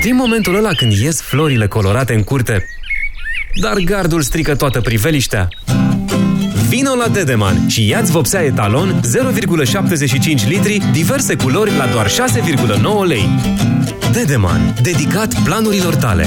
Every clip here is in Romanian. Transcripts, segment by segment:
Știi momentul ăla când ies florile colorate în curte, dar gardul strică toată priveliștea? Vino la Dedeman și ia-ți vopsea etalon 0,75 litri, diverse culori la doar 6,9 lei. Dedeman, dedicat planurilor tale.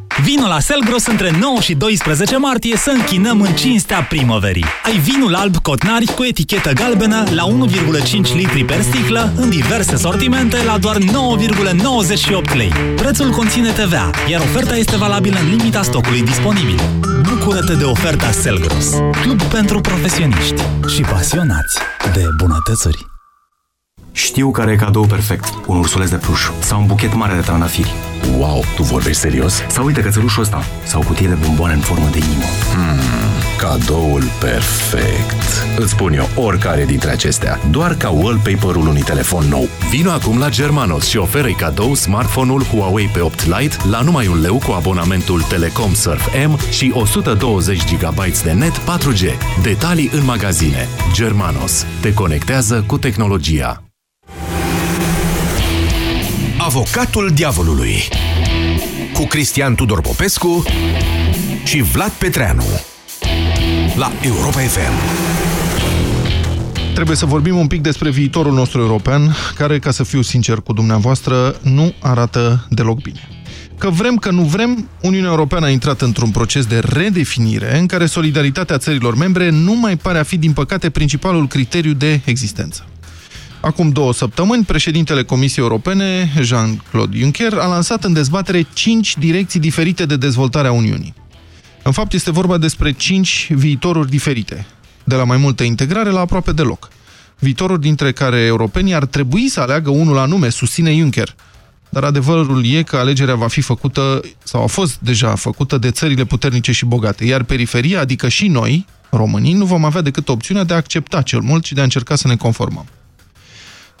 Vino la Selgros între 9 și 12 martie să închinăm în cinstea primăverii. Ai vinul alb cotnari cu etichetă galbenă la 1,5 litri per sticlă în diverse sortimente la doar 9,98 lei. Prețul conține TVA, iar oferta este valabilă în limita stocului disponibil. Bucură-te de oferta Selgros, club pentru profesioniști și pasionați de bunătățuri. Știu care e cadou perfect. Un ursuleț de pluș sau un buchet mare de trandafiri. Wow, tu vorbești serios? Sau uite cățelușul ăsta sau o cutie de bomboane în formă de inimă. Cadoul perfect. Îți spun eu oricare dintre acestea, doar ca wallpaper-ul unui telefon nou. Vino acum la Germanos și oferă cadou smartphone-ul Huawei P8 Lite la numai un leu cu abonamentul Telecom Surf M și 120 GB de net 4G. Detalii în magazine. Germanos. Te conectează cu tehnologia. Avocatul diavolului cu Cristian Tudor Popescu și Vlad Petreanu la Europa FM. Trebuie să vorbim un pic despre viitorul nostru european, care, ca să fiu sincer cu dumneavoastră, nu arată deloc bine. Că vrem, că nu vrem, Uniunea Europeană a intrat într-un proces de redefinire în care solidaritatea țărilor membre nu mai pare a fi, din păcate, principalul criteriu de existență. Acum două săptămâni, președintele Comisiei Europene, Jean-Claude Juncker, a lansat în dezbatere cinci direcții diferite de dezvoltare a Uniunii. În fapt, este vorba despre cinci viitoruri diferite, de la mai multă integrare la aproape deloc. Viitoruri dintre care europenii ar trebui să aleagă unul anume, susține Juncker. Dar adevărul e că alegerea va fi făcută, sau a fost deja făcută, de țările puternice și bogate, iar periferia, adică și noi, românii, nu vom avea decât opțiunea de a accepta cel mult și de a încerca să ne conformăm.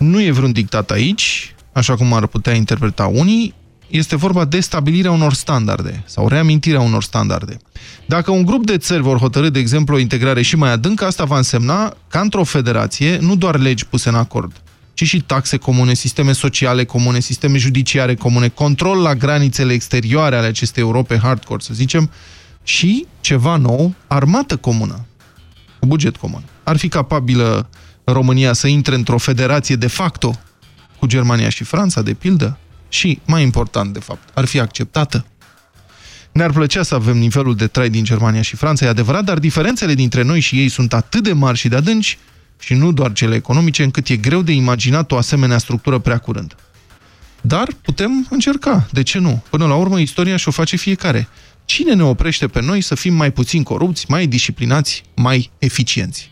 Nu e vreun dictat aici, așa cum ar putea interpreta unii, este vorba de stabilirea unor standarde sau reamintirea unor standarde. Dacă un grup de țări vor hotărâ, de exemplu, o integrare și mai adâncă, asta va însemna ca într-o federație nu doar legi puse în acord, ci și taxe comune, sisteme sociale comune, sisteme judiciare comune, control la granițele exterioare ale acestei Europe hardcore, să zicem, și ceva nou, armată comună, cu buget comun. Ar fi capabilă România să intre într-o federație de facto cu Germania și Franța, de pildă? Și, mai important de fapt, ar fi acceptată? Ne-ar plăcea să avem nivelul de trai din Germania și Franța, e adevărat, dar diferențele dintre noi și ei sunt atât de mari și de adânci, și nu doar cele economice, încât e greu de imaginat o asemenea structură prea curând. Dar putem încerca, de ce nu? Până la urmă, istoria și-o face fiecare. Cine ne oprește pe noi să fim mai puțin corupți, mai disciplinați, mai eficienți?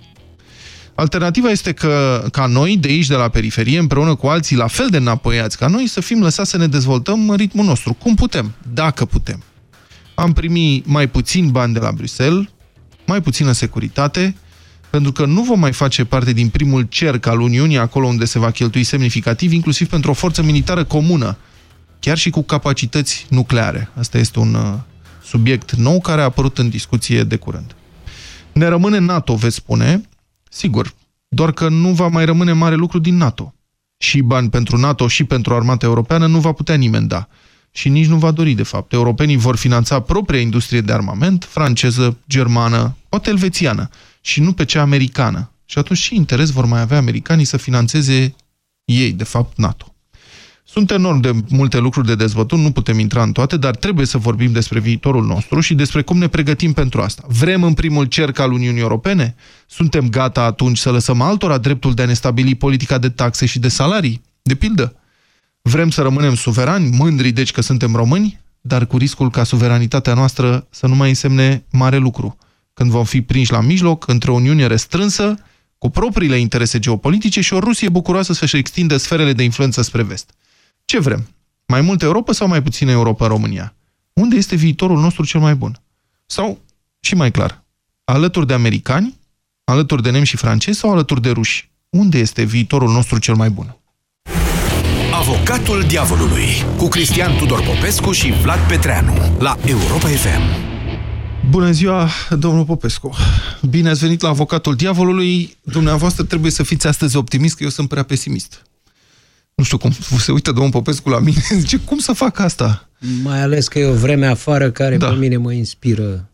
Alternativa este că, ca noi, de aici, de la periferie, împreună cu alții la fel de înapoiați ca noi, să fim lăsați să ne dezvoltăm în ritmul nostru. Cum putem? Dacă putem. Am primit mai puțin bani de la Bruxelles, mai puțină securitate, pentru că nu vom mai face parte din primul cerc al Uniunii, acolo unde se va cheltui semnificativ, inclusiv pentru o forță militară comună, chiar și cu capacități nucleare. Asta este un uh, subiect nou care a apărut în discuție de curând. Ne rămâne NATO, veți spune, sigur, doar că nu va mai rămâne mare lucru din NATO. Și bani pentru NATO și pentru armata europeană nu va putea nimeni da. Și nici nu va dori, de fapt. Europenii vor finanța propria industrie de armament, franceză, germană, poate elvețiană, și nu pe cea americană. Și atunci și interes vor mai avea americanii să financeze ei, de fapt, NATO. Sunt enorm de multe lucruri de dezbătut, nu putem intra în toate, dar trebuie să vorbim despre viitorul nostru și despre cum ne pregătim pentru asta. Vrem în primul cerc al Uniunii Europene? Suntem gata atunci să lăsăm altora dreptul de a ne stabili politica de taxe și de salarii? De pildă? Vrem să rămânem suverani, mândri deci că suntem români, dar cu riscul ca suveranitatea noastră să nu mai însemne mare lucru. Când vom fi prinși la mijloc, între o Uniune restrânsă, cu propriile interese geopolitice și o Rusie bucuroasă să-și extindă sferele de influență spre vest. Ce vrem? Mai multă Europa sau mai puțină Europa în România? Unde este viitorul nostru cel mai bun? Sau, și mai clar, alături de americani, alături de nemți și francezi sau alături de ruși? Unde este viitorul nostru cel mai bun? Avocatul diavolului cu Cristian Tudor Popescu și Vlad Petreanu la Europa FM. Bună ziua, domnul Popescu. Bine ați venit la Avocatul Diavolului. Dumneavoastră trebuie să fiți astăzi optimist, că eu sunt prea pesimist. Nu știu cum se uită domnul Popescu la mine, zice, cum să fac asta? Mai ales că e o vreme afară care da. pe mine mă inspiră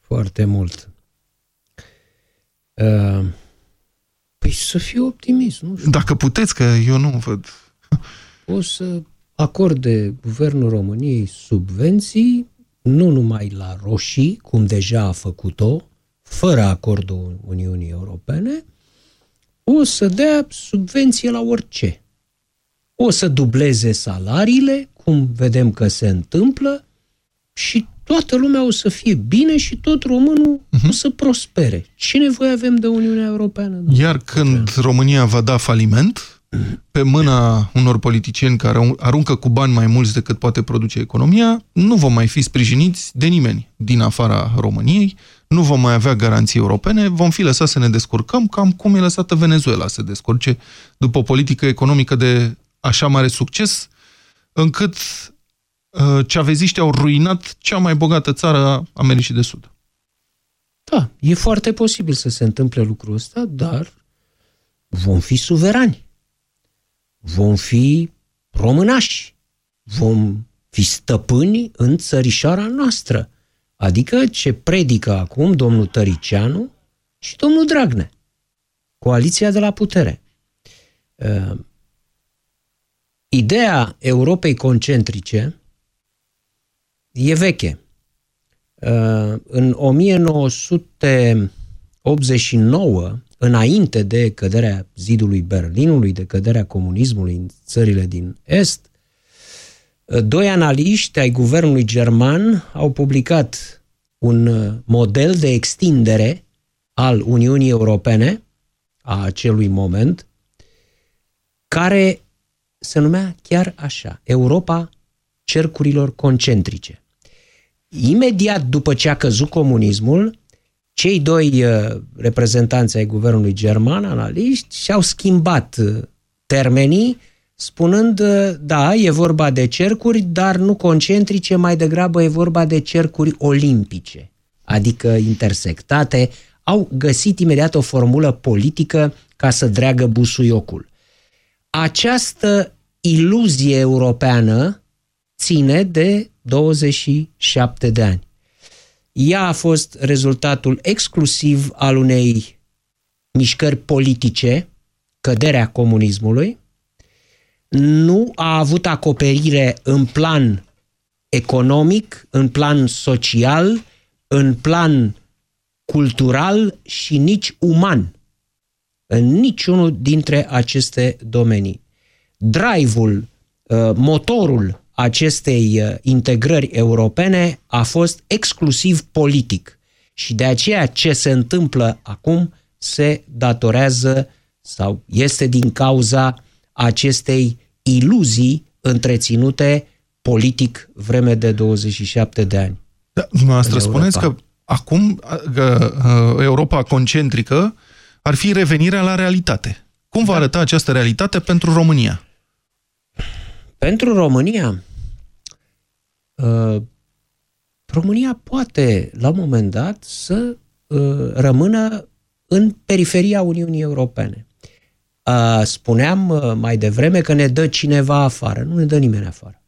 foarte mult. Uh, păi să fiu optimist, nu știu. Dacă puteți, că eu nu văd. O să acorde Guvernul României subvenții, nu numai la roșii, cum deja a făcut-o, fără acordul Uniunii Europene, o să dea subvenție la orice o să dubleze salariile, cum vedem că se întâmplă, și toată lumea o să fie bine și tot românul uh-huh. o să prospere. Ce nevoie avem de Uniunea Europeană? Iar când România va da faliment, pe mâna unor politicieni care aruncă cu bani mai mulți decât poate produce economia, nu vom mai fi sprijiniți de nimeni din afara României, nu vom mai avea garanții europene, vom fi lăsați să ne descurcăm cam cum e lăsată Venezuela să descurce după o politică economică de așa mare succes, încât uh, ceaveziștii au ruinat cea mai bogată țară a Americii de Sud. Da, e foarte posibil să se întâmple lucrul ăsta, dar vom fi suverani. Vom fi românași. Vom fi stăpâni în țărișoara noastră. Adică ce predică acum domnul Tăricianu și domnul Dragnea. Coaliția de la putere. Uh, Ideea Europei concentrice e veche. Uh, în 1989, înainte de căderea zidului Berlinului, de căderea comunismului în țările din Est, uh, doi analiști ai guvernului german au publicat un uh, model de extindere al Uniunii Europene a acelui moment, care se numea chiar așa, Europa cercurilor concentrice. Imediat după ce a căzut comunismul, cei doi uh, reprezentanți ai guvernului german, analiști, și-au schimbat uh, termenii, spunând, uh, da, e vorba de cercuri, dar nu concentrice, mai degrabă e vorba de cercuri olimpice, adică intersectate. Au găsit imediat o formulă politică ca să dreagă busuiocul. Această iluzie europeană ține de 27 de ani. Ea a fost rezultatul exclusiv al unei mișcări politice, căderea comunismului, nu a avut acoperire în plan economic, în plan social, în plan cultural și nici uman. În niciunul dintre aceste domenii drive-ul, uh, motorul acestei uh, integrări europene a fost exclusiv politic. Și de aceea ce se întâmplă acum se datorează sau este din cauza acestei iluzii întreținute politic vreme de 27 de ani. Da, dumneavoastră spuneți că acum uh, Europa concentrică ar fi revenirea la realitate. Cum va da. arăta această realitate pentru România? Pentru România, uh, România poate, la un moment dat, să uh, rămână în periferia Uniunii Europene. Uh, spuneam uh, mai devreme că ne dă cineva afară. Nu ne dă nimeni afară.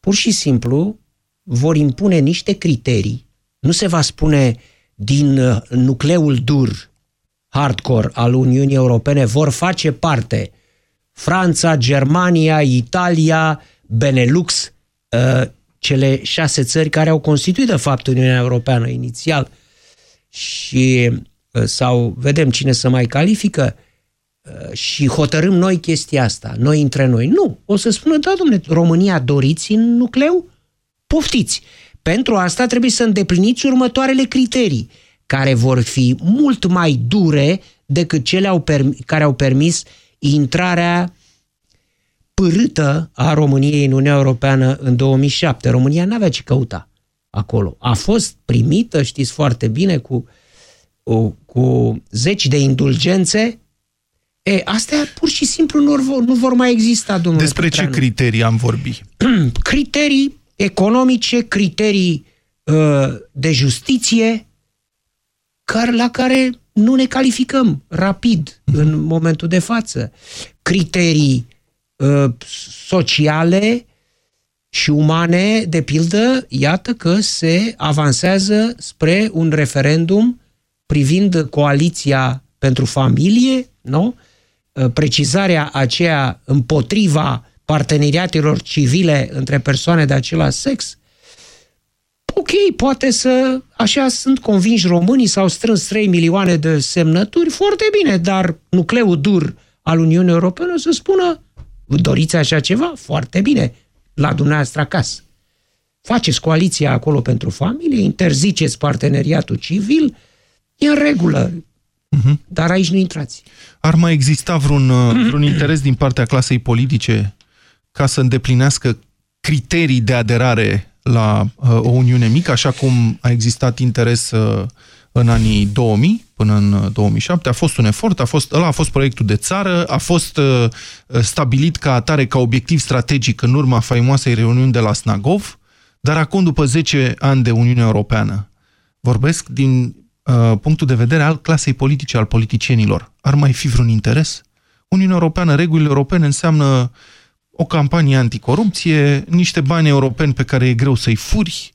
Pur și simplu vor impune niște criterii. Nu se va spune din uh, nucleul dur, hardcore al Uniunii Europene, vor face parte Franța, Germania, Italia, Benelux, uh, cele șase țări care au constituit, de fapt, Uniunea Europeană inițial. Și uh, sau vedem cine să mai califică și hotărâm noi chestia asta, noi între noi. Nu, o să spună, da, domnule, România doriți în nucleu? Poftiți! Pentru asta trebuie să îndepliniți următoarele criterii, care vor fi mult mai dure decât cele au care au permis intrarea pârâtă a României în Uniunea Europeană în 2007. România n-avea ce căuta acolo. A fost primită, știți foarte bine, cu, cu, cu zeci de indulgențe. E, astea pur și simplu nu vor, nu vor mai exista, domnule Despre Petreanu. ce criterii am vorbit? criterii economice, criterii uh, de justiție, care, la care nu ne calificăm rapid în momentul de față. Criterii uh, sociale și umane, de pildă, iată că se avansează spre un referendum privind coaliția pentru familie, nu? Uh, precizarea aceea împotriva parteneriatelor civile între persoane de același sex, ok, poate să, așa sunt convinși românii, s-au strâns 3 milioane de semnături, foarte bine, dar nucleul dur al Uniunii Europene o să spună, doriți așa ceva? Foarte bine, la dumneavoastră acasă. Faceți coaliția acolo pentru familie, interziceți parteneriatul civil, e în regulă, uh-huh. dar aici nu intrați. Ar mai exista vreun, vreun interes din partea clasei politice ca să îndeplinească criterii de aderare la uh, o Uniune mică, așa cum a existat interes uh, în anii 2000 până în 2007. Uh, a fost un efort, a fost, ăla a fost proiectul de țară, a fost uh, stabilit ca atare, ca obiectiv strategic în urma faimoasei reuniuni de la Snagov, dar acum, după 10 ani de Uniune Europeană, vorbesc din uh, punctul de vedere al clasei politice, al politicienilor. Ar mai fi vreun interes? Uniunea Europeană, regulile europene înseamnă uh, o campanie anticorupție, niște bani europeni pe care e greu să-i furi.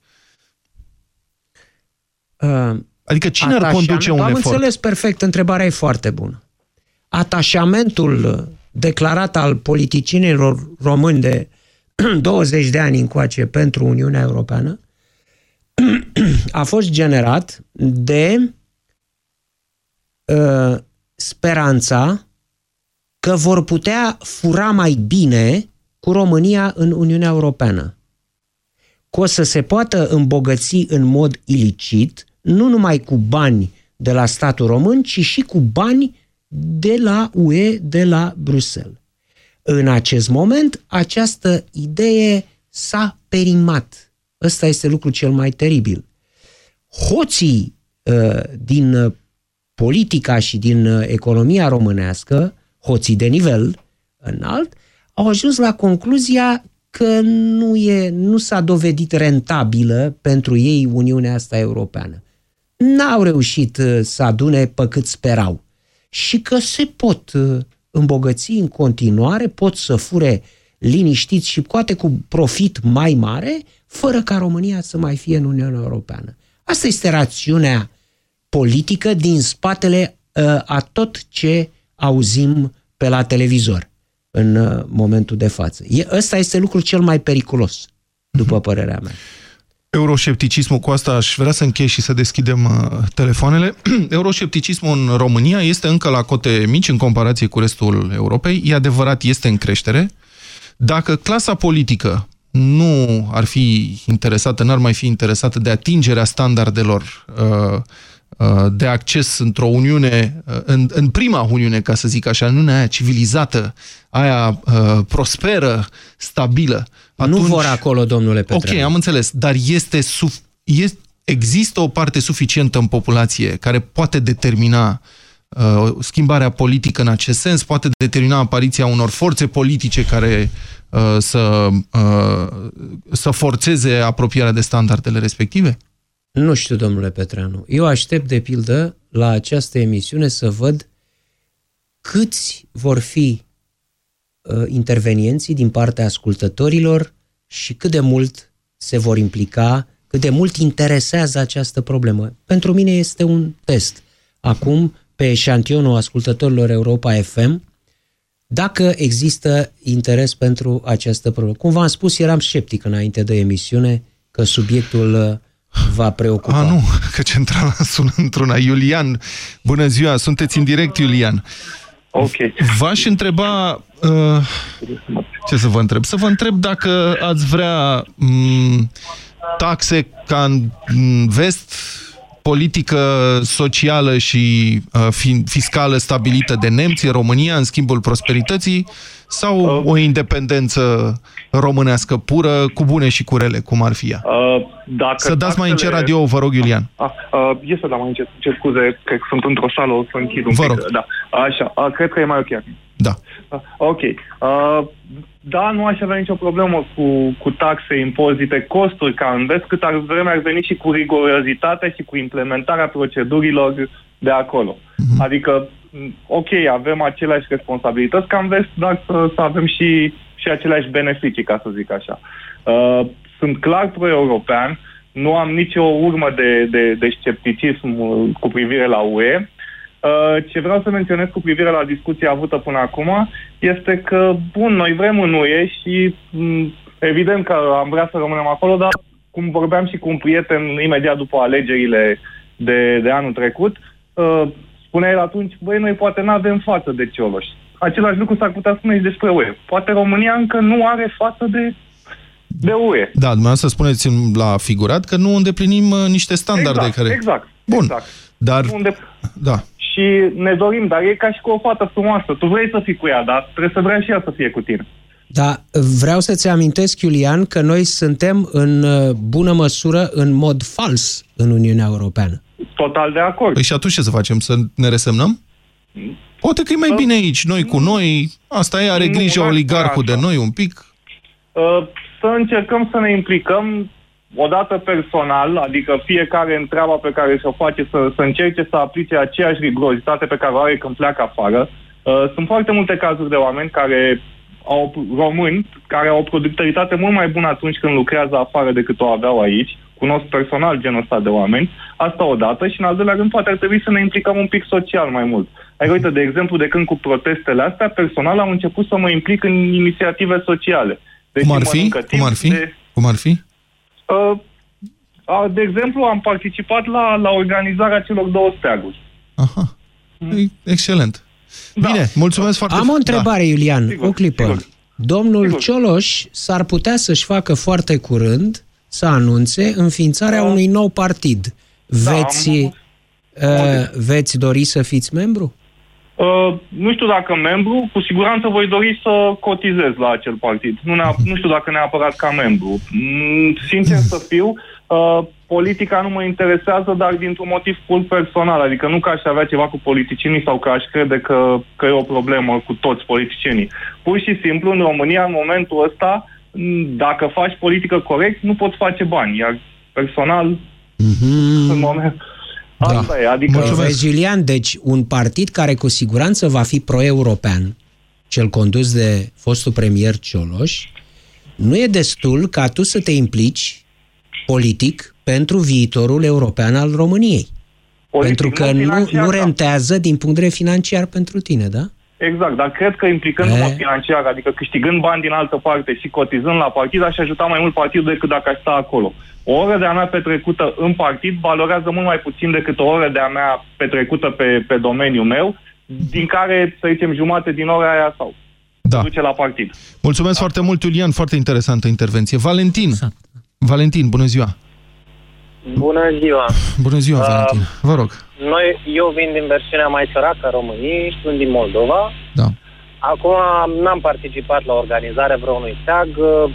Uh, adică cine ar conduce un am efort? Am înțeles perfect, întrebarea e foarte bună. Atașamentul declarat al politicienilor români de 20 de ani încoace pentru Uniunea Europeană a fost generat de uh, speranța că vor putea fura mai bine cu România în Uniunea Europeană. Că o să se poată îmbogăți în mod ilicit, nu numai cu bani de la statul român, ci și cu bani de la UE, de la Bruxelles. În acest moment, această idee s-a perimat. Ăsta este lucrul cel mai teribil. Hoții uh, din politica și din uh, economia românească, hoții de nivel înalt, au ajuns la concluzia că nu, e, nu s-a dovedit rentabilă pentru ei Uniunea asta europeană. N-au reușit uh, să adune pe cât sperau. Și că se pot uh, îmbogăți în continuare, pot să fure liniștiți și poate cu profit mai mare, fără ca România să mai fie în Uniunea Europeană. Asta este rațiunea politică din spatele uh, a tot ce auzim pe la televizor în uh, momentul de față. E, ăsta este lucrul cel mai periculos, după mhm. părerea mea. Euroscepticismul, cu asta aș vrea să închei și să deschidem uh, telefoanele. Euroscepticismul în România este încă la cote mici în comparație cu restul Europei. E adevărat, este în creștere. Dacă clasa politică nu ar fi interesată, n-ar mai fi interesată de atingerea standardelor uh, Uh, de acces într-o Uniune, uh, în, în prima Uniune, ca să zic așa, Uniunea aia civilizată, aia uh, prosperă, stabilă. Atunci... Nu vor acolo, domnule Petreanu. Ok, am înțeles, dar este, suf... este există o parte suficientă în populație care poate determina uh, schimbarea politică în acest sens, poate determina apariția unor forțe politice care uh, să, uh, să forțeze apropierea de standardele respective? Nu știu, domnule Petreanu. Eu aștept, de pildă, la această emisiune să văd câți vor fi uh, intervenienții din partea ascultătorilor și cât de mult se vor implica, cât de mult interesează această problemă. Pentru mine este un test. Acum, pe eșantionul ascultătorilor Europa FM, dacă există interes pentru această problemă. Cum v-am spus, eram sceptic înainte de emisiune că subiectul uh, va preocupa. A, nu, că centrala sună într-una. Iulian, bună ziua, sunteți în direct, Iulian. Ok. V-aș întreba... Uh, ce să vă întreb? Să vă întreb dacă ați vrea um, taxe ca în vest, politică socială și uh, fiscală stabilită de nemți în România în schimbul prosperității sau uh, o independență românească pură cu bune și cu rele, cum ar fi ea? Uh, dacă să dați mai încet radio, vă rog, Iulian. Uh, uh, e să dau mai încet, ce scuze, că sunt într-o sală, o să închid un vă pic. Rog. Da, așa, uh, cred că e mai ok. Da. Uh, ok. Uh, da, nu aș avea nicio problemă cu, cu taxe, impozite, costuri ca în vest, cât ar vreme ar veni și cu rigorozitatea și cu implementarea procedurilor de acolo. Mm-hmm. Adică, ok, avem aceleași responsabilități ca în vest, dar să, să avem și, și aceleași beneficii, ca să zic așa. Uh, sunt clar pro-european, nu am nicio urmă de, de, de scepticism cu privire la UE, Uh, ce vreau să menționez cu privire la discuția avută până acum este că, bun, noi vrem în UE și mm, evident că am vrea să rămânem acolo, dar cum vorbeam și cu un prieten imediat după alegerile de, de anul trecut, uh, spunea el atunci, băi, noi poate nu avem față de Cioloș. Același lucru s-ar putea spune și despre UE. Poate România încă nu are față de de UE. Da, dumneavoastră spuneți la figurat că nu îndeplinim uh, niște standarde exact, care... Exact, Bun, exact. dar... Unde... Da și ne dorim, dar e ca și cu o fată frumoasă. Tu vrei să fii cu ea, dar trebuie să vrea și ea să fie cu tine. Da, vreau să-ți amintesc, Iulian, că noi suntem în uh, bună măsură în mod fals în Uniunea Europeană. Total de acord. Păi și atunci ce să facem? Să ne resemnăm? Poate că e mai bine aici, noi cu noi. Asta e, are grijă oligarhul de noi un pic. Uh, să încercăm să ne implicăm odată personal, adică fiecare în treaba pe care și-o face să, să încerce să aplice aceeași rigurozitate pe care o are când pleacă afară. Uh, sunt foarte multe cazuri de oameni care au români care au o productivitate mult mai bună atunci când lucrează afară decât o aveau aici. Cunosc personal genul ăsta de oameni. Asta odată și în al doilea rând poate ar trebui să ne implicăm un pic social mai mult. Ai uite, de exemplu, de când cu protestele astea, personal am început să mă implic în inițiative sociale. Deci Cum ar fi? Cum ar fi? De... Cum ar fi? Uh, de exemplu, am participat la, la organizarea celor două steaguri. Aha. Mm. Excelent. Da. Bine, mulțumesc foarte mult. Am o întrebare, da. Iulian, sigur, o clipă. Sigur. Domnul sigur. Cioloș s-ar putea să-și facă foarte curând să anunțe înființarea da. unui nou partid. Da, veți, am... uh, veți dori să fiți membru? Uh, nu știu dacă membru, cu siguranță voi dori să cotizez la acel partid. Nu, ne- nu știu dacă neapărat ca membru. Mm, sincer să fiu, uh, politica nu mă interesează, dar dintr-un motiv pur personal. Adică nu că aș avea ceva cu politicienii sau că aș crede că, că e o problemă cu toți politicienii. Pur și simplu, în România, în momentul ăsta, m, dacă faci politică corect, nu poți face bani. Iar personal, Mm-hmm. în moment... Asta e, adică... Vezi, Iulian, deci un partid care cu siguranță va fi pro-european, cel condus de fostul premier Cioloș, nu e destul ca tu să te implici politic pentru viitorul european al României. Politic, pentru că nu nu, financiar, nu da. rentează din punct de vedere financiar pentru tine, da? Exact, dar cred că implicându-mă E. financiar, adică câștigând bani din altă parte și cotizând la partid, aș ajuta mai mult partidul decât dacă aș sta acolo. O oră de-a mea petrecută în partid valorează mult mai puțin decât o oră de-a mea petrecută pe, pe domeniul meu, din care, să zicem, jumate din ora aia sau Da. duce la partid. Mulțumesc foarte mult, Iulian, foarte interesantă intervenție. Valentin, Valentin, bună ziua! Bună ziua! Bună ziua, Uh, Valentin. Vă rog. Noi, eu vin din versiunea mai săracă a României, sunt din Moldova. Da. Acum n-am participat la organizarea vreunui steag.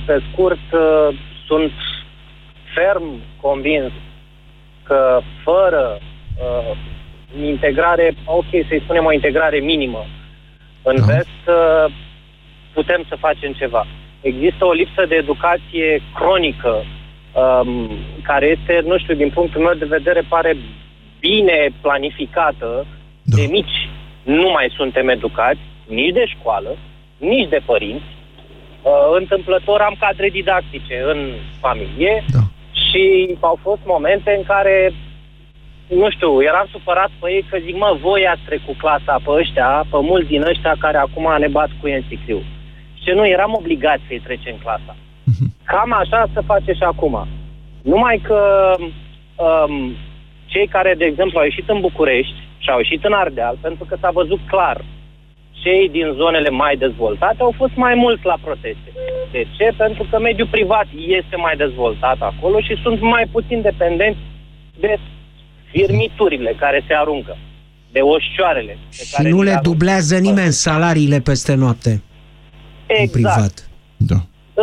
Pe scurt, sunt ferm convins că fără uh, integrare, ok, să-i spunem o integrare minimă în Da. vest, uh, putem să facem ceva. Există o lipsă de educație cronică, um, care este, nu știu, din punctul meu de vedere, pare bine planificată. Da. De mici nu mai suntem educați, nici de școală, nici de părinți. Uh, întâmplător am cadre didactice în familie Da. și au fost momente în care nu știu, eram supărat pe ei că zic, mă, voi ați trecut clasa pe ăștia, pe mulți din ăștia care acum ne bat cu ei în sicriu. Și nu, eram obligați să-i trecem clasa. Cam așa se face și acum. Numai că um, cei care, de exemplu, au ieșit în București și au ieșit în Ardeal, pentru că s-a văzut clar, cei din zonele mai dezvoltate au fost mai mulți la proteste. De ce? Pentru că mediul privat este mai dezvoltat acolo și sunt mai puțin dependenți de firmiturile care se aruncă, de oșcioarele. Pe Și care nu ni le aruncă. dublează nimeni salariile peste noapte în Exact. privat. Da.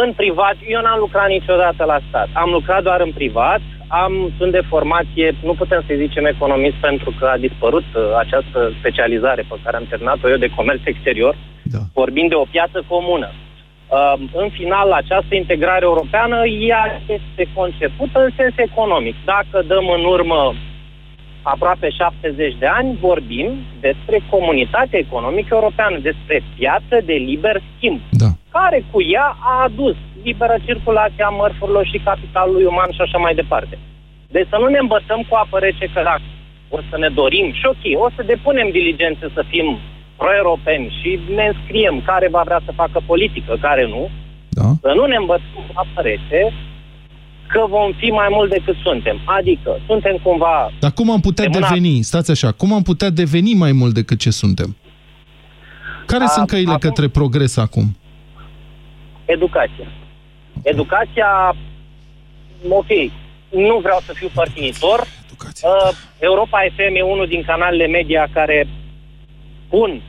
În privat, eu n-am lucrat niciodată la stat. Am lucrat doar în privat, am, sunt de formație, nu putem să zicem economist pentru că a dispărut uh, această specializare pe care am terminat-o eu de comerț exterior, Da. vorbind de o piață comună. Uh, în final, această integrare europeană, ea este concepută în sens economic. Dacă dăm în urmă aproape 70 de ani, vorbim despre comunitatea economică europeană, despre piață de liber schimb Da. care cu ea a adus liberă circulație a mărfurilor și capitalului uman și așa mai departe. Deci să nu ne îmbătăm cu apă rece că dacă o să ne dorim și ok, o să depunem diligențe să fim pro-europeni și ne înscriem care va vrea să facă politică, care nu, Da. să nu ne îmbătăm cu apă rece că vom fi mai mult decât suntem. Adică suntem cumva Dar cum am putea De mâna- deveni, stați așa, cum am putea deveni mai mult decât ce suntem? Care A, sunt căile acum- către progres acum? Educația. Educația, ok, nu vreau să fiu părtinitor. Educația. Uh, Europa FM e unul din canalele media care pun,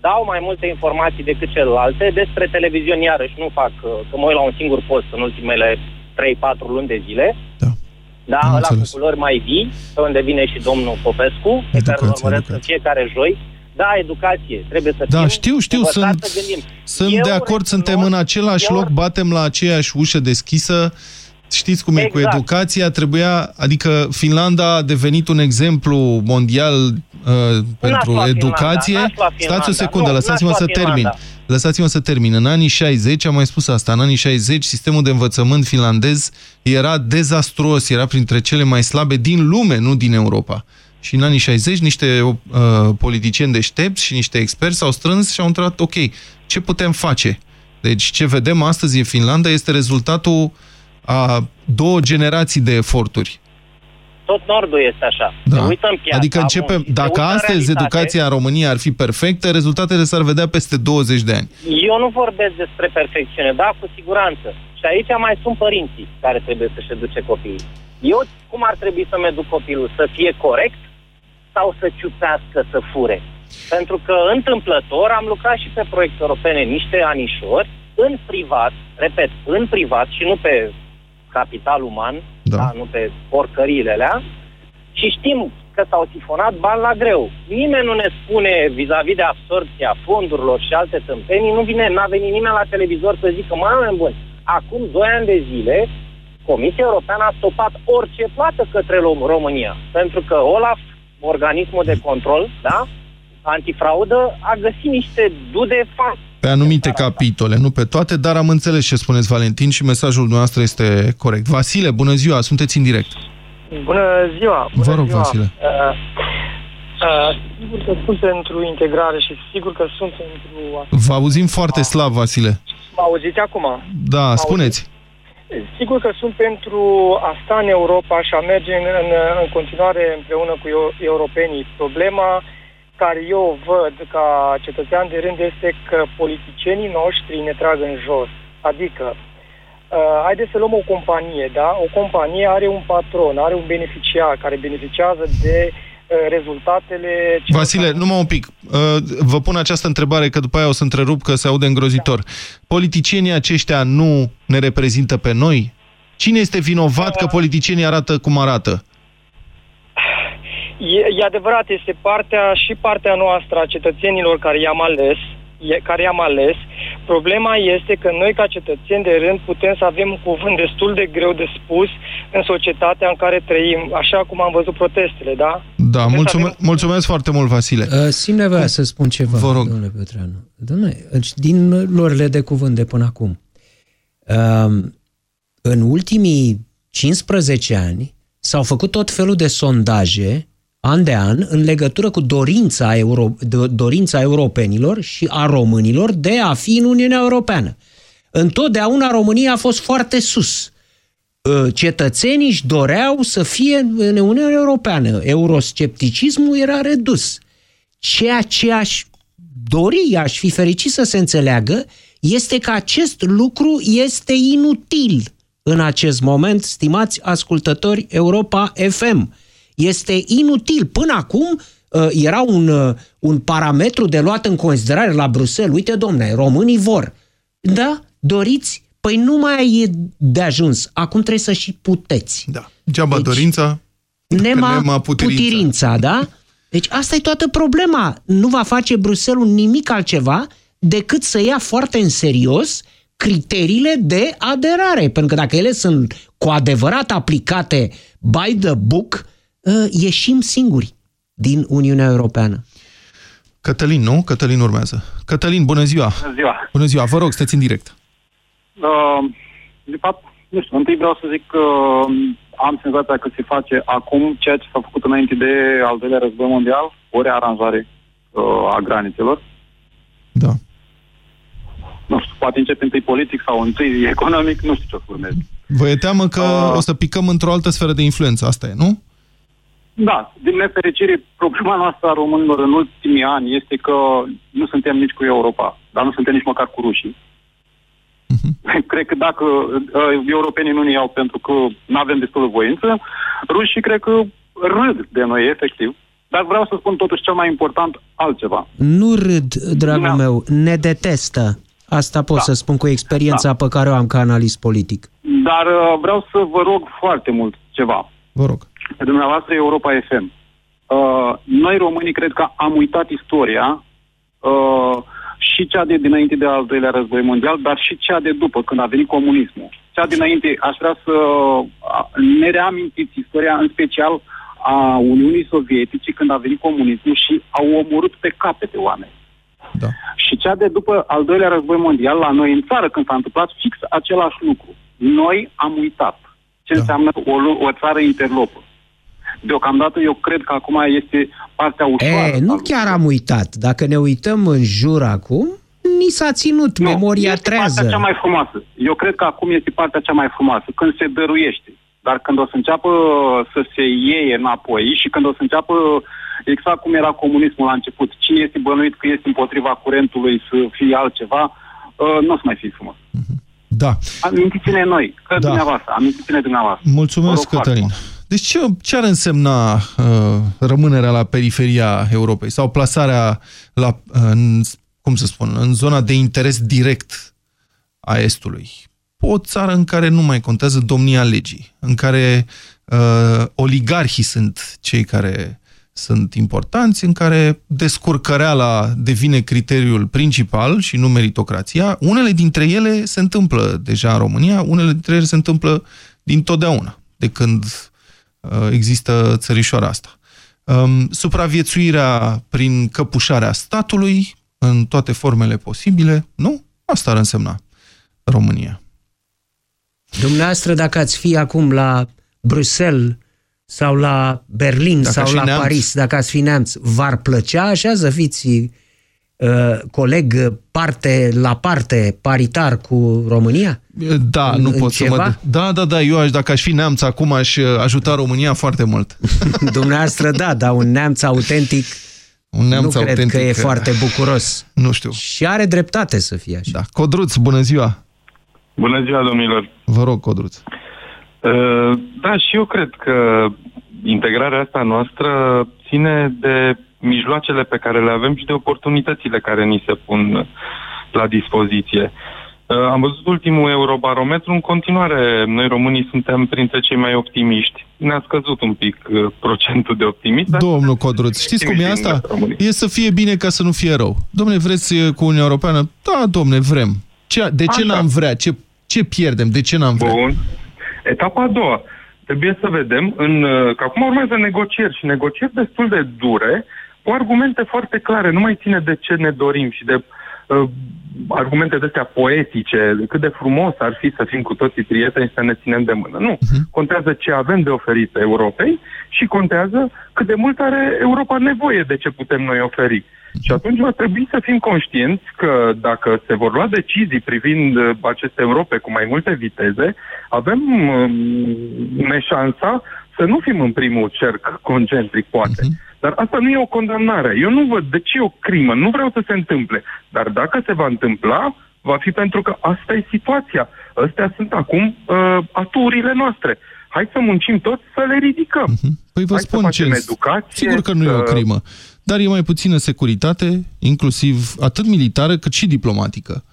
dau mai multe informații decât celelalte despre televiziune, iarăși nu fac, uh, că mă uit la un singur post în ultimele 3-4 luni de zile. Da. Da, Am ăla înțeles. cu culori mai vii, pe unde vine și domnul Popescu, pe care îl Educație, urmăresc în educație. fiecare joi. Da, educație, trebuie să Da, fim știu, știu, învățați sunt- să gândim. Sunt Eu de acord, suntem recunosc- în același eu- loc, batem la aceeași ușă deschisă. Știți cum e cu Exact. educația, trebuia, adică Finlanda a devenit un exemplu mondial uh, pentru lua educație. Finlanda, n-aș lua Stați o Finlanda. secundă, Nu, lăsați-mă n-aș să lua termin. Finlanda. Lăsați-mă să termin. În anii 60, am mai spus asta, în anii 60 sistemul de învățământ finlandez era dezastruos, era printre cele mai slabe din lume, nu din Europa. Și în anii 60 niște uh, politicieni deștepți și niște experți s-au strâns și au întrebat, ok, ce putem face? Deci ce vedem astăzi în Finlanda este rezultatul a două generații de eforturi. Tot Nordul este așa. Da. Se uită în piața Adică începem, muncii, se dacă uită în astăzi realitate. educația în România ar fi perfectă, rezultatele s-ar vedea peste 20 de ani. Eu nu vorbesc despre perfecțiune, da, cu siguranță. Și aici mai sunt părinții care trebuie să-și educe copiii. Eu cum ar trebui să-mi educ copilul? Să fie corect sau să ciupească, să fure? Pentru că întâmplător am lucrat și pe proiecte europene niște anișori, în privat, repet, în privat și nu pe capital uman, Da. da. nu pe porcăriile alea, și știm că s-au sifonat bani la greu. Nimeni nu ne spune vis-a-vis de absorpția fondurilor și alte tâmpenii, nu vine, n-a venit nimeni la televizor să zică, mă, oameni buni, acum 2 ani de zile, Comisia Europeană a stopat orice plată către Rom- România, pentru că OLAF, organismul de control, da, antifraudă, a găsit niște dude fac Pe anumite capitole, nu pe toate, dar am înțeles ce spuneți, Valentin, și mesajul noastră este corect. Vasile, bună ziua, sunteți în direct. Bună ziua! Bună Vă rog, ziua. Vasile. Uh, uh, sigur că sunt pentru integrare și sigur că sunt pentru... Vă auzim foarte slab, Vasile. Mă auziți acum? Da, spuneți. Sigur că sunt pentru a sta în Europa și a merge în, în, în continuare împreună cu eu- europenii. Problema care eu o văd ca cetățean de rând este că politicienii noștri ne trag în jos. Adică, uh, haideți să luăm o companie, da? O companie are un patron, are un beneficiar care beneficiază de uh, rezultatele... celor Vasile, care- numai un pic. Uh, Vă pun această întrebare, că după aia o să întrerup, că se aude îngrozitor. Politicienii aceștia nu ne reprezintă pe noi? Cine este vinovat că politicienii arată cum arată? E, e adevărat, este partea și partea noastră a cetățenilor care i-am ales, e, care i-am ales. Problema este că noi, ca cetățeni de rând, putem să avem un cuvânt destul de greu de spus în societatea în care trăim, așa cum am văzut protestele, da? Da, mulțume avem... mulțumesc foarte mult, Vasile. Uh, simt nevoia să spun ceva, Vă rog. domnule Petreanu. Domnule, deci, din lorile de cuvânt de până acum, uh, în ultimii 15 ani s-au făcut tot felul de sondaje an de an în legătură cu dorința, euro, dorința europenilor și a românilor de a fi în Uniunea Europeană. Întotdeauna România a fost foarte sus. Ă, cetățenii își doreau să fie în Uniunea Europeană. Euroscepticismul era redus. Ceea ce aș dori, aș fi fericit să se înțeleagă, este că acest lucru este inutil în acest moment, stimați ascultători Europa FM. Este inutil. Până acum uh, era un, uh, un parametru de luat în considerare la Bruxelles. Uite, domne, românii vor. Da? Doriți? Păi nu mai e de ajuns. Acum trebuie să și puteți. Da. Geaba deci, dorința, nema, nema putirința. putirința, da? Deci asta e toată problema. Nu va face Bruxelles nimic altceva decât să ia foarte în serios criteriile de aderare. Pentru că dacă ele sunt cu adevărat aplicate by the book, uh, ieșim singuri din Uniunea Europeană. Cătălin, nu? Cătălin urmează. Cătălin, bună ziua! Bună ziua! Bună ziua, vă rog, sunteți în direct. Uh, de fapt, nu știu, întâi vreau să zic că am senzația că se face acum ceea ce s-a făcut înainte de al doilea război mondial, o rearanjare uh, a granițelor. Da nu știu, poate începe întâi politic sau întâi economic, nu știu ce o să urmeze. Vă e teamă că uh, o să picăm într-o altă sferă de influență, asta e, nu? Da, din nefericire, problema noastră a românilor în ultimii ani este că nu suntem nici cu Europa, dar nu suntem nici măcar cu rușii. Uh-huh. Cred că dacă uh, europenii nu ne iau pentru că nu avem destul de voință, rușii cred că râd de noi, efectiv. Dar vreau să spun totuși cel mai important altceva. Nu râd, dragul Dumnezeu. meu, ne detestă. Asta pot da. să spun cu experiența da. pe care o am ca analist politic. Dar uh, vreau să vă rog foarte mult ceva. Vă rog. Pe dumneavoastră Europa FM. Uh, noi românii cred că am uitat istoria uh, și cea de dinainte de al doilea război mondial, dar și cea de după, când a venit comunismul. Cea dinainte, aș vrea să ne reamintiți istoria, în special a Uniunii Sovietice, când a venit comunismul și au omorât pe capete oameni. Da. Și cea de după al doilea război mondial, la noi în țară, când s-a întâmplat fix același lucru. Noi am uitat ce da. înseamnă o, o țară interlopă. Deocamdată eu cred că acum este partea ușoară. E, nu chiar am uitat. Dacă ne uităm în jur acum, ni s-a ținut nu, memoria este trează. partea cea mai frumoasă. Eu cred că acum este partea cea mai frumoasă, când se dăruiește. Dar când o să înceapă să se iei înapoi și când o să înceapă exact cum era comunismul la început. Cine este bănuit că este împotriva curentului să fie altceva, uh, nu o să mai fie frumos. Da. Amintiți-ne noi, că da. dumneavoastră, amintiți-ne dumneavoastră. Mulțumesc, Cătălin. Deci ce, ce ar însemna uh, rămânerea la periferia Europei sau plasarea la, uh, în, cum să spun, în zona de interes direct a Estului? O țară în care nu mai contează domnia legii, în care uh, oligarhii sunt cei care sunt importanți, în care descurcăreala devine criteriul principal și nu meritocrația. Unele dintre ele se întâmplă deja în România, unele dintre ele se întâmplă din totdeauna, de când uh, există țărișoara asta. Um, supraviețuirea prin căpușarea statului, în toate formele posibile, nu? Asta ar însemna România. Dumneavoastră, dacă ați fi acum la Bruxelles sau la Berlin dacă sau la neamț. Paris, dacă ați fi neamț, v-ar plăcea așa să fiți uh, coleg parte la parte, paritar cu România? Da, în, nu în pot ceva? să mă... Da, da, da, eu aș, dacă aș fi neamț acum aș uh, ajuta România foarte mult. Dumneavoastră da, dar un neamț autentic un neamț nu autentic, cred că e uh, foarte bucuros. Nu știu. Și are dreptate să fie așa. Da. Codruț, bună ziua! Bună ziua, domnilor! Vă rog, Codruț. Uh, da, și eu cred că integrarea asta noastră ține de mijloacele pe care le avem și de oportunitățile care ni se pun la dispoziție. Uh, am văzut ultimul eurobarometru, în continuare noi românii suntem printre cei mai optimiști, ne-a scăzut un pic uh, procentul de optimist. dar- Domnul Codruț, știți cum e asta? E să fie bine ca să nu fie rău. Domne, vreți uh, cu Uniunea Europeană? Da, domne, vrem. Ce, de ce Așa. n-am vrea? Ce, ce pierdem? De ce n-am vrea? Bun. Etapa a doua. Trebuie să vedem în, uh, că acum urmează negocieri și negocieri destul de dure cu argumente foarte clare. Nu mai ține de ce ne dorim și de uh, argumente de astea poetice, de cât de frumos ar fi să fim cu toții prieteni și să ne ținem de mână. Nu. Contează ce avem de oferit Europei și contează cât de mult are Europa nevoie de ce putem noi oferi. Și atunci va trebui să fim conștienți că dacă se vor lua decizii privind uh, aceste Europe cu mai multe viteze, avem um, neșansa să nu fim în primul cerc concentric, poate. Dar asta nu e o condamnare. Eu nu văd de ce e o crimă. Nu vreau să se întâmple. Dar dacă se va întâmpla, va fi pentru că asta e situația. Astea sunt acum uh, aturile noastre. Hai să muncim toți să le ridicăm. Păi vă Hai spun să ce... facem educație. Sigur că nu e o să- crimă, dar e mai puțină securitate, inclusiv atât militară cât și diplomatică.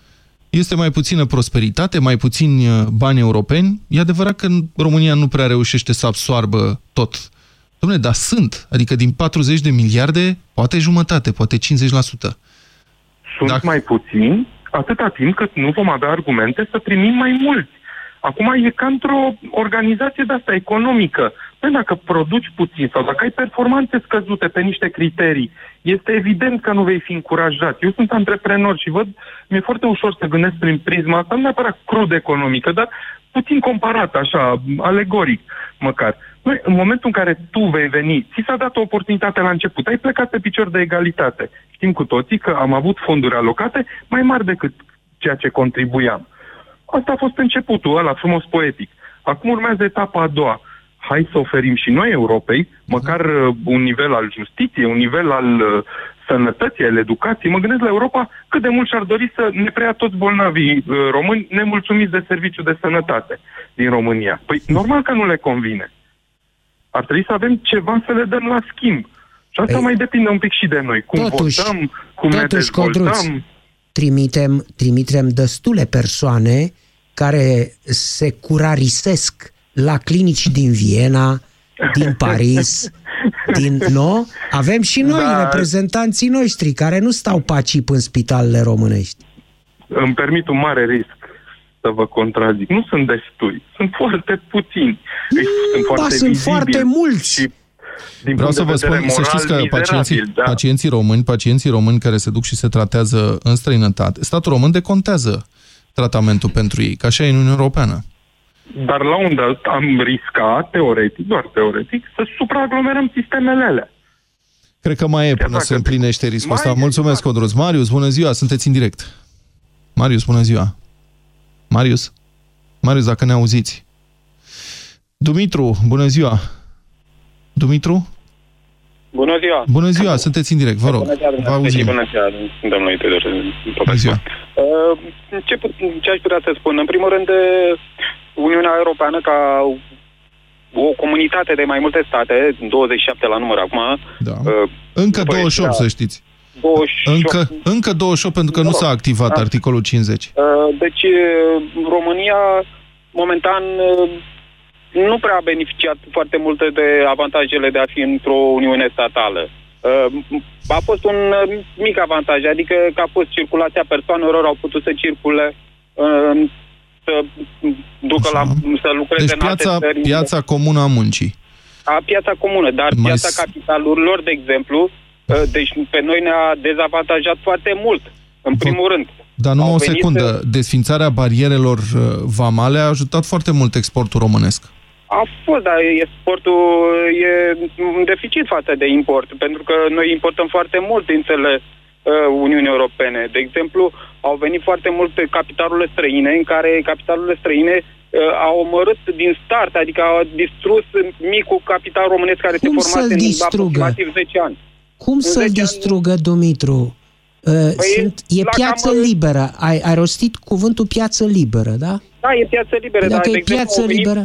Este mai puțină prosperitate, mai puțini uh, bani europeni. E adevărat că România nu prea reușește să absoarbă tot. Dom'le, dar sunt. Adică din 40 de miliarde, poate jumătate, poate 50%. Sunt Dacă... mai puțini, atâta timp cât nu vom avea argumente să primim mai mulți. Acum e ca într-o organizație de asta economică. Păi dacă produci puțin sau dacă ai performanțe scăzute pe niște criterii, este evident că nu vei fi încurajat. Eu sunt antreprenor și văd, mi-e foarte ușor să gândesc prin prisma asta, nu neapărat crud economică, dar puțin comparat, așa, alegoric măcar. Noi, în momentul în care tu vei veni, ți s-a dat o oportunitate la început, ai plecat pe picior de egalitate. Știm cu toții că am avut fonduri alocate mai mari decât ceea ce contribuiam. Asta a fost începutul ăla frumos poetic. Acum urmează etapa a doua. Hai să oferim și noi Europei, măcar uh, un nivel al justiției, un nivel al uh, sănătății, al educației. Mă gândesc la Europa cât de mult și-ar dori să ne preia toți bolnavii uh, români nemulțumiți de serviciu de sănătate din România. Păi normal că nu le convine. Ar trebui să avem ceva să le dăm la schimb. Și asta Păi, mai depinde un pic și de noi. Cum totuși- votăm, cum ne totuși, Codruț, dezvoltăm. Trimitem, trimitem destule persoane care se curarisesc la clinici din Viena, din Paris, din... Nu? Avem și noi Da. reprezentanții noștri care nu stau pacip în spitalele românești. îmi permit un mare risc să vă contrazic. Nu sunt destui, sunt foarte puțini. Deci, sunt Ba, foarte sunt vizibili foarte mulți! Și, din Vreau punct să de vă vedere spun, să moral, știți că pacienții, mizerabil, da. pacienții români, pacienții români care se duc și se tratează în străinătate, statul român decontează tratamentul pentru ei, ca așa e în Uniunea Europeană. Dar la un dat am riscat, teoretic, doar teoretic, să supraaglomerăm sistemele alea. Cred că mai e până se împlinește riscul ăsta. Mulțumesc, Codruț. Marius, bună ziua, sunteți în direct. Marius, bună ziua. Marius? Marius, dacă ne auziți. Dumitru, bună ziua. Dumitru? Bună ziua! Bună ziua, sunteți în direct, vă rog. Bună ziua, Vă domnule auzim. Bună ziua, domnului Tudor. Bună ziua. Uh, Ce, put- ce aș putea să spun? În primul rând, uh, Uniunea Europeană ca o comunitate de mai multe state, 27 la număr acum. Da. Uh, Încă după 28, ieșirea- să știți. 28. Încă, încă 28, pentru că nu s-a activat articolul 50. Uh, Deci, uh, România, momentan, uh, nu prea a beneficiat foarte multe de avantajele de a fi într-o Uniune statală. Uh, A fost un uh, mic avantaj, adică că a fost circulația persoanelor, au putut să circule, uh, să ducă la, să lucreze Deci în alte piața, țări. piața comună a muncii. A piața comună, dar Mai piața s- capitalurilor, de exemplu, uh, deci pe noi ne-a dezavantajat foarte mult, în primul rând. Dar numai Au o venit secundă. să- Desfințarea barierelor uh, vamale a ajutat foarte mult exportul românesc. A fost, dar exportul e în deficit față de import, pentru că noi importăm foarte mult din țările uh, Uniunii Europene. De exemplu, au venit foarte multe capitalurile străine, în care capitalurile străine uh, au omorât din start, adică au distrus micul capital românesc care Cum se formase să-l în distrugă? aproximativ 10 ani. Cum În să-l 10 ani- distrugă, Dumitru? Uh, Păi, sunt, e la piață cam- liberă. Ai, ai rostit cuvântul piață liberă, da? Da, e piață liberă, Păi dar, Dacă de e exemplu, piață au venit, liberă,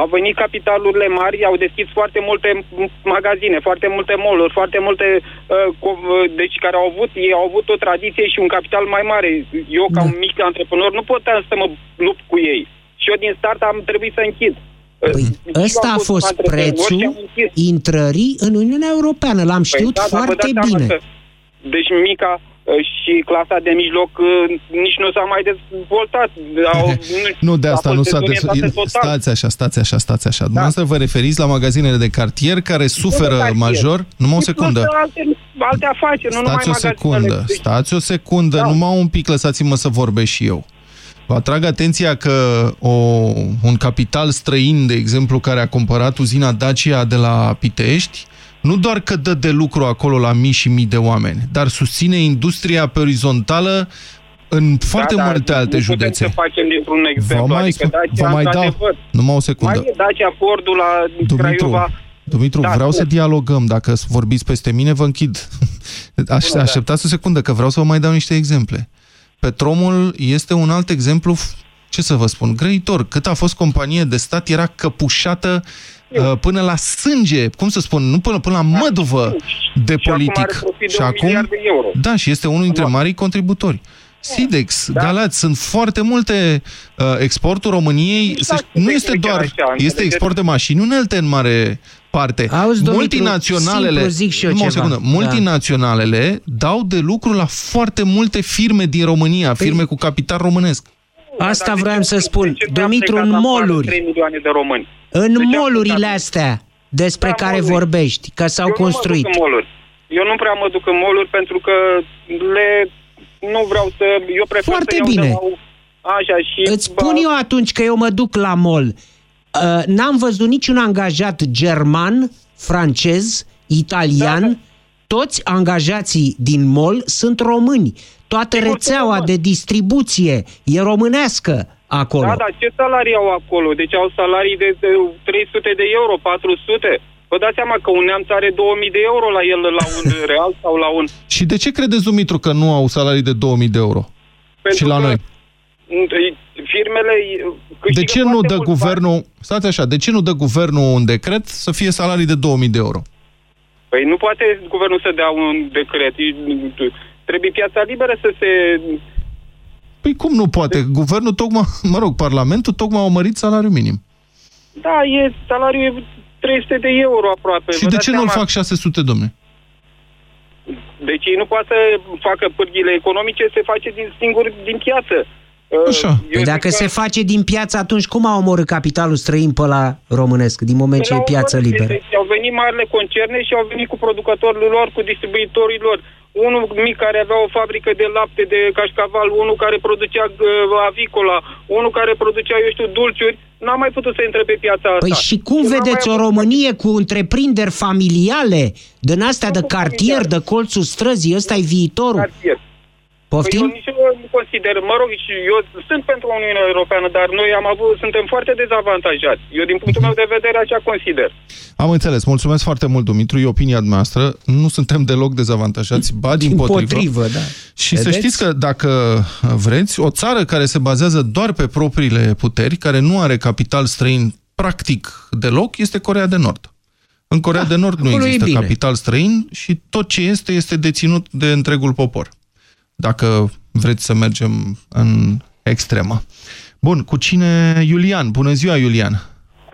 au venit capitalurile mari, au deschis foarte multe m- magazine, foarte multe mall-uri, foarte multe, uh, co- uh, deci care au avut, ei au avut o tradiție și un capital mai mare. Eu, ca un mic antreprenor, nu puteam să mă lupt cu ei. Și eu din start am trebuit să închid. Păi ăsta a fost prețul intrării în Uniunea Europeană. L-am știut Păi da, dar vă foarte dați seama bine. că- Deci mica uh, și clasa de mijloc uh, nici nu s-a mai dezvoltat. Au, Nu, de a asta fost nu s-a... dezorientată Des... total. Stați așa, stați așa, stați așa. Dumneavoastră vă referiți la magazinele de cartier care suferă cartier. major? Numai o Și secundă. plus Alte, alte afaceri, nu numai Stați o magazinele. secundă, Deci, stați o secundă, Da. numai un pic, lăsați-mă să vorbesc și eu. Vă atrag atenția că o, un capital străin, de exemplu, care a cumpărat uzina Dacia de la Pitești, nu doar că dă de lucru acolo la mii și mii de oameni, dar susține industria pe orizontală în foarte da, multe dar alte nu județe. putem să facem dintr-un Vă exemplu. mai, adică spun- Dacia, vă mai dau, într-adevăr, numai o secundă. Mai e Dacia Fordul la Dumitru, Craiova. Dumitru Da, vreau să spune. dialogăm. Dacă vorbiți peste mine, vă închid. Aș, Bună, da. așteptați o secundă, că vreau să vă mai dau niște exemple. Petromul este un alt exemplu, ce să vă spun, grăitor. Cât a fost companie de stat, era căpușată uh, până la sânge, cum să spun, nu până, până la măduvă de Și acum politic. are profit de un miliard de euro. Da, și este unul dintre marii contributori. Sidex, da. Galați, sunt foarte multe uh, exportul României. Nici Să, n-ar nu fi este chiar doar, așa, este înțelegeți? export de mașini unelte în mare parte. Auzi, Dumitru, multinaționalele, simplu zic și eu numai o ceva. secundă, Da. multinaționalele dau de lucru la foarte multe firme din România, Păi- firme cu capital românesc. Asta vreau să spun. Dumitru, în plecat afară moluri, 3 milioane de români. în Deci am molurile plecat. astea despre Da, care moluri. vorbești, că s-au Eu construit. Nu mă duc în moluri. Eu nu prea mă duc în moluri pentru că le... Nu vreau să... Eu prefer Foarte să iau bine. De la... Așa și... Îți spun eu atunci că eu mă duc la mall. Uh, N-am văzut niciun angajat german, francez, italian. Da, Toți angajații din mall sunt români. Toată rețeaua de distribuție e românească acolo. Da, dar ce salarii au acolo? Deci au salarii de, de 300 de euro, 400. Vă dați seama că un neamț are 2000 de euro la el, la un real sau la un... Și de ce credeți, Dumitru, că nu au salarii de 2000 de euro? și la că noi. Firmele De ce nu dă guvernul, stați așa, de ce nu dă guvernul un decret să fie salarii de 2000 de euro? Păi nu poate guvernul să dea un decret. Trebuie piața liberă să se... Păi cum nu poate? Guvernul tocmai, mă rog, Parlamentul tocmai a mărit salariul minim. Da, e salariul e 300 de euro aproape. Și Vă de dați ce nu-l seama? fac 600, domne? Deci ei nu poate să facă pârghile economice, se face din singur din piață. Așa. Păi dacă se face din piață, atunci cum a omorât capitalul străin pe la românesc, din moment ce e piață liberă? Deci au venit marile concerne și au venit cu producătorii lor, cu distribuitorii lor. Unul mic care avea o fabrică de lapte, de cașcaval, unul care producea uh, avicola, unul care producea, eu știu, dulciuri, n-a mai putut să intre pe piața asta. Păi și cum vedeți o Românie cu întreprinderi familiale, din astea de cartier, de colțul străzii, ăsta e viitorul? Cartier. Poftim? Păi eu nici eu nu consider, mă rog, și eu sunt pentru Uniunea Europeană, dar noi am avut, suntem foarte dezavantajați. Eu, din punctul meu de vedere, așa consider. Am înțeles. Mulțumesc foarte mult, Dumitru. E opinia noastră. Nu suntem deloc dezavantajați, ba din potrivă. Împotrivă, da. Și să Vedeți? știți că dacă vreți, o țară care se bazează doar pe propriile puteri, care nu are capital străin practic deloc, este Corea de Nord. În Corea de Nord nu acolo e există bine. capital străin și tot ce este, este deținut de întregul popor. Dacă vreți să mergem în extremă. Bun, cu cine? Iulian. Bună ziua, Iulian.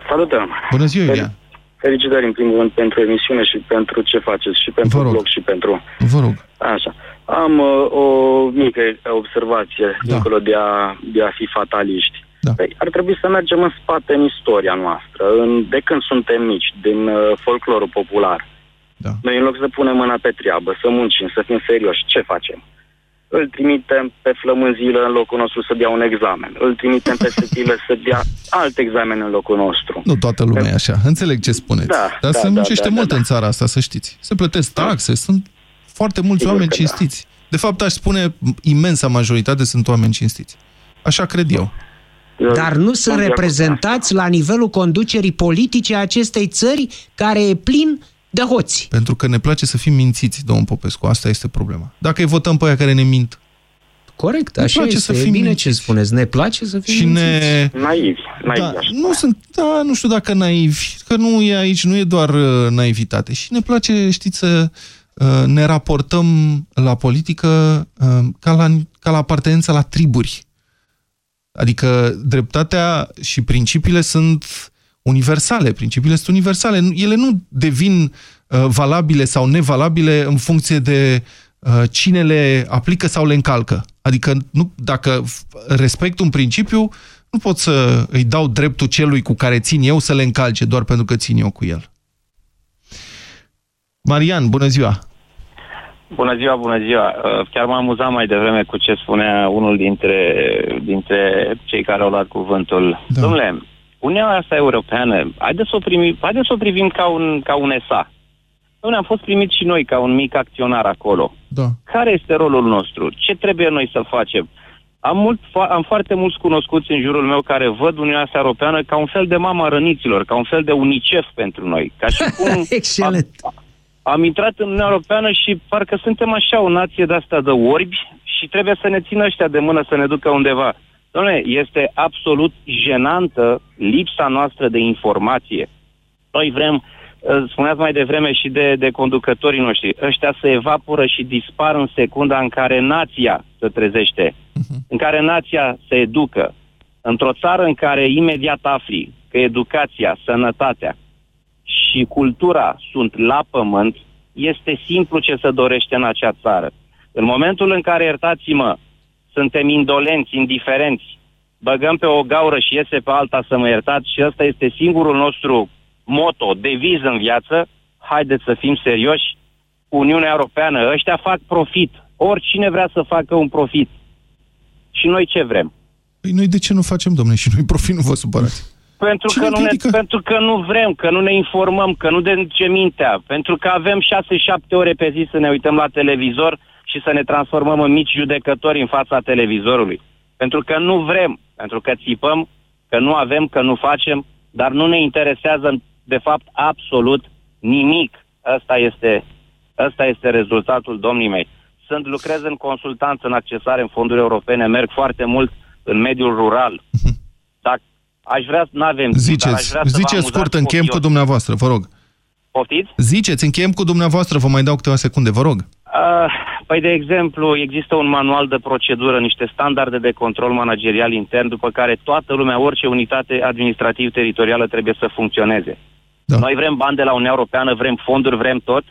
Salutăm! Bună ziua, Iulian. Felicitări în primul rând pentru emisiune și pentru ce faceți și pentru Vă rog. blog și pentru... Vă rog. Așa. Am uh, o mică observație da. dincolo de a, de a fi fataliști. Da. Păi, ar trebui să mergem în spate în istoria noastră, în, de când suntem mici, din uh, folclorul popular. Da. Noi în loc să punem mâna pe treabă, să muncim, să fim serioși, ce facem? Îl trimitem pe flămânzilă în locul nostru să dea un examen. Îl trimitem pe setilă să dea alt examen în locul nostru. Nu toată lumea e așa. Înțeleg ce spuneți. Da, Dar da, se da, muncește da, da, mult da. în țara asta, să știți. Se plătesc taxe, sunt foarte mulți Sigur oameni că da. cinstiți. De fapt, aș spune, imensa majoritate sunt oameni cinstiți. Așa cred eu. Dar nu sunt reprezentați la nivelul conducerii politice a acestei țări care e plin de hoți. Pentru că ne place să fim mințiți, domnul Popescu. Asta este problema. Dacă îi votăm pe aia care ne mint. Corect, Ne așa place este. să e fim bine mințiți. ce spuneți. Ne place să fim Și ne... Naivi, naivi Da, aș nu sunt, da, nu știu dacă naivi, că nu e aici, nu e doar uh, naivitate. Și ne place, știți, să uh, ne raportăm la politică uh, ca la, ca la apartenența la triburi. Adică dreptatea și principiile sunt universale. Principiile sunt universale. Ele nu devin uh, valabile sau nevalabile în funcție de uh, cine le aplică sau le încalcă. Adică nu, dacă respect un principiu, nu pot să îi dau dreptul celui cu care țin eu să le încalce doar pentru că țin eu cu el. Marian, bună ziua! Bună ziua, bună ziua. Uh, chiar m-am amuzat mai devreme cu ce spunea unul dintre, dintre cei care au luat cuvântul. Da. Domnule, Uniunea asta europeană, haideți să o, primi, haideți să o privim ca un, ca un ESA. Domnule, am fost primit și noi ca un mic acționar acolo. Da. Care este rolul nostru? Ce trebuie noi să facem? Am, mult, am foarte mulți cunoscuți în jurul meu care văd Uniunea asta Europeană ca un fel de mama răniților, ca un fel de UNICEF pentru noi. Ca și cum Excelent. Am, am intrat în Uniunea Europeană și parcă suntem așa o nație de asta de orbi și trebuie să ne țină ăștia de mână să ne ducă undeva. Dom'le, este absolut jenantă lipsa noastră de informație. Noi vrem, spuneați mai devreme și de, de conducătorii noștri, ăștia se evaporă și dispar în secunda în care nația se trezește, uh-huh. în care nația se educă. Într-o țară în care imediat afli că educația, sănătatea, și cultura sunt la pământ, este simplu ce se dorește în acea țară. În momentul în care, iertați-mă, suntem indolenți, indiferenți, băgăm pe o gaură și iese pe alta să mă iertați și ăsta este singurul nostru moto, deviz în viață, haideți să fim serioși, Uniunea Europeană, ăștia fac profit. Oricine vrea să facă un profit. Și noi ce vrem? Păi noi de ce nu facem, domnule, și noi profit nu vă supărați? Pentru că, nu ne, pentru că nu vrem, că nu ne informăm, că nu ce mintea, pentru că avem 6-7 ore pe zi să ne uităm la televizor și să ne transformăm în mici judecători în fața televizorului. Pentru că nu vrem, pentru că țipăm, că nu avem, că nu facem, dar nu ne interesează de fapt absolut nimic. Ăsta este, ăsta este rezultatul domnii mei. Sunt, lucrez în consultanță, în accesare în fonduri europene, merg foarte mult în mediul rural. Dacă aș vrea, nu avem Ziceți, aș vrea ziceți scurt, încheiem cu dumneavoastră, vă rog. Poftiți? Ziceți, încheiem cu dumneavoastră, vă mai dau câteva secunde, vă rog. Uh, păi, de exemplu, există un manual de procedură, niște standarde de control managerial intern, după care toată lumea, orice unitate administrativ-teritorială trebuie să funcționeze. Da. Noi vrem bani de la Uniunea Europeană, vrem fonduri, vrem tot,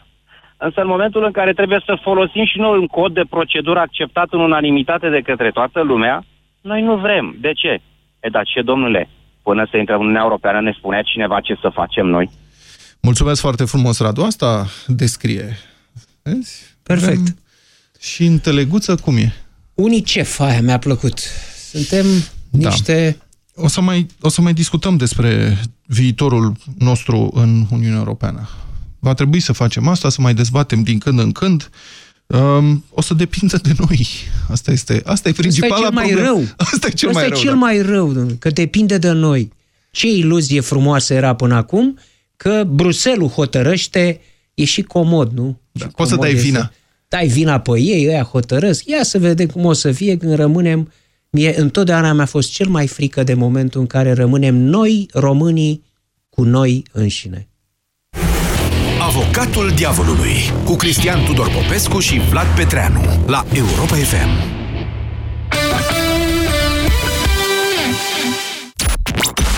însă în momentul în care trebuie să folosim și noi un cod de procedură acceptat în unanimitate de către toată lumea, noi nu vrem. De ce? E, dar ce, domnule? Până să intrăm în Uniunea Europeană ne spunea cineva ce să facem noi. Mulțumesc foarte frumos, Radu. Asta descrie. Vezi? Perfect. Avem și în teleguță cum e? UNICEF, aia mi-a plăcut. Suntem Da. niște... O să, mai, o să mai discutăm despre viitorul nostru în Uniunea Europeană. Va trebui să facem asta, să mai dezbatem din când în când. Um, o să depindă de noi. Asta este, asta e principala Asta e cel mai problemă. rău. Asta e cel Asta mai e rău. cel da. mai rău, domnule, că depinde de noi. Ce iluzie frumoasă era până acum, că Bruselul hotărăște, e și comod, nu? Da, poți să dai vina. Dai vina pe ei, ăia hotărăsc. Ia să vedem cum o să fie când rămânem... Mie întotdeauna mi-a fost cel mai frică de momentul în care rămânem noi, românii, cu noi înșine. Avocatul diavolului cu Cristian Tudor Popescu și Vlad Petreanu la Europa FM.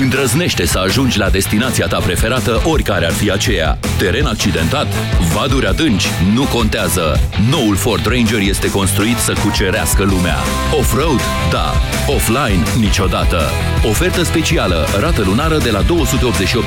Îndrăznește să ajungi la destinația ta preferată, oricare ar fi aceea. Teren accidentat? Vaduri adânci? Nu contează. Noul Ford Ranger este construit să cucerească lumea. Off-road? Da. Offline? Niciodată. Ofertă specială, rată lunară de la 288